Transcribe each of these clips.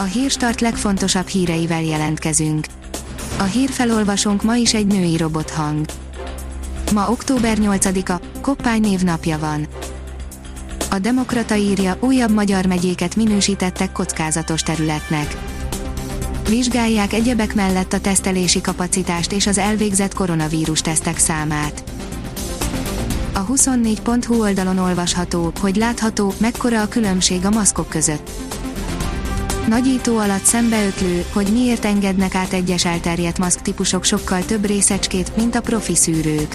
A hírstart legfontosabb híreivel jelentkezünk. A hírfelolvasónk ma is egy női robothang. Ma október 8-a, Koppány névnapja van. A Demokrata írja, újabb magyar megyéket minősítettek kockázatos területnek. Vizsgálják egyebek mellett a tesztelési kapacitást és az elvégzett koronavírus tesztek számát. A 24.hu oldalon olvasható, hogy látható, mekkora a különbség a maszkok között. Nagyító alatt szembeötlő, hogy miért engednek át egyes elterjedt maszk típusok sokkal több részecskét, mint a profi szűrők.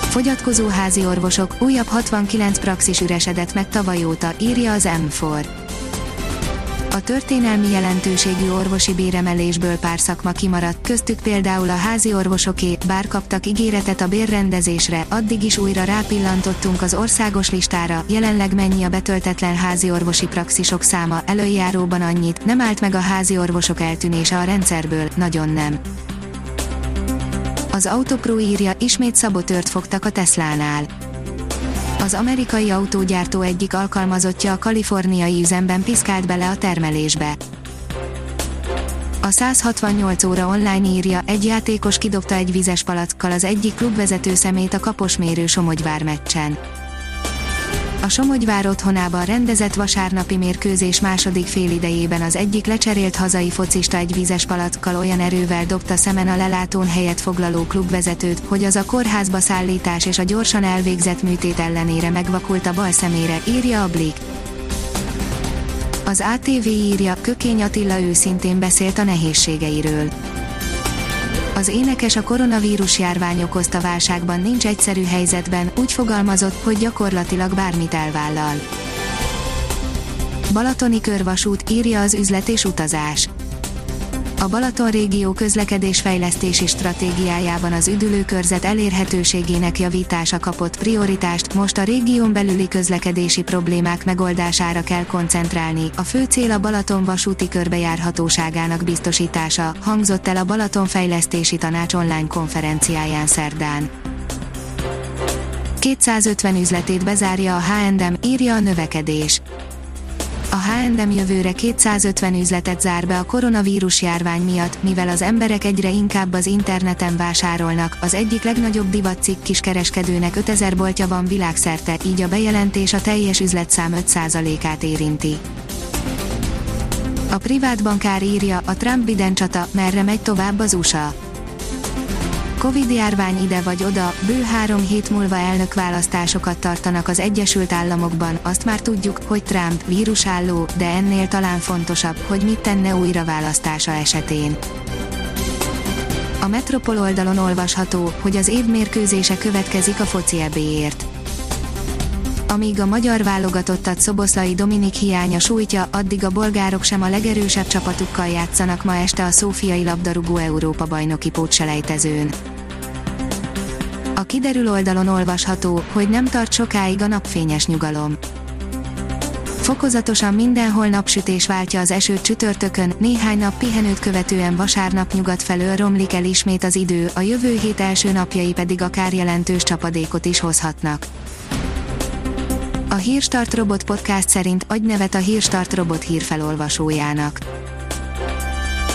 Fogyatkozó házi orvosok, újabb 69 praxis üresedett meg tavaly óta, írja az M4. A történelmi jelentőségű orvosi béremelésből pár szakma kimaradt, köztük például a házi orvosoké, bár kaptak ígéretet a bérrendezésre, addig is újra rápillantottunk az országos listára, jelenleg mennyi a betöltetlen házi orvosi praxisok száma, előjáróban annyit, nem állt meg a házi orvosok eltűnése a rendszerből, nagyon nem. Az Autopro írja, ismét szabotört fogtak a Teslánál. Az amerikai autógyártó egyik alkalmazottja a kaliforniai üzemben piszkált bele a termelésbe. A 168 óra online írja, egy játékos kidobta egy vizes palackkal az egyik klubvezető szemét a kaposmérő Somogyvár meccsen. A Somogyvár otthonában rendezett vasárnapi mérkőzés második félidejében az egyik lecserélt hazai focista egy vízes palackkal olyan erővel dobta szemen a lelátón helyet foglaló klubvezetőt, hogy az a kórházba szállítás és a gyorsan elvégzett műtét ellenére megvakult a bal szemére, írja a Blik. Az ATV írja, Kökény Attila őszintén beszélt a nehézségeiről az énekes a koronavírus járvány okozta válságban nincs egyszerű helyzetben, úgy fogalmazott, hogy gyakorlatilag bármit elvállal. Balatoni körvasút, írja az üzlet és utazás. A Balaton régió közlekedésfejlesztési stratégiájában az üdülőkörzet elérhetőségének javítása kapott prioritást, most a régión belüli közlekedési problémák megoldására kell koncentrálni. A fő cél a Balaton vasúti körbejárhatóságának biztosítása, hangzott el a Balaton Fejlesztési Tanács online konferenciáján szerdán. 250 üzletét bezárja a H&M, írja a növekedés a H&M jövőre 250 üzletet zár be a koronavírus járvány miatt, mivel az emberek egyre inkább az interneten vásárolnak, az egyik legnagyobb divatcikk kiskereskedőnek 5000 boltja van világszerte, így a bejelentés a teljes üzletszám 5%-át érinti. A privát bankár írja, a Trump-Biden csata, merre megy tovább az USA. Covid-járvány ide vagy oda, bő három hét múlva elnökválasztásokat tartanak az Egyesült Államokban, azt már tudjuk, hogy Trump vírusálló, de ennél talán fontosabb, hogy mit tenne újra választása esetén. A Metropol oldalon olvasható, hogy az év mérkőzése következik a foci ebéért. Amíg a magyar válogatottat Szoboszlai Dominik hiánya sújtja, addig a bolgárok sem a legerősebb csapatukkal játszanak ma este a Szófiai labdarúgó Európa bajnoki pótselejtezőn. A kiderül oldalon olvasható, hogy nem tart sokáig a napfényes nyugalom. Fokozatosan mindenhol napsütés váltja az esőt csütörtökön, néhány nap pihenőt követően vasárnap nyugat felől romlik el ismét az idő, a jövő hét első napjai pedig akár jelentős csapadékot is hozhatnak. A Hírstart Robot Podcast szerint adj nevet a Hírstart Robot hírfelolvasójának.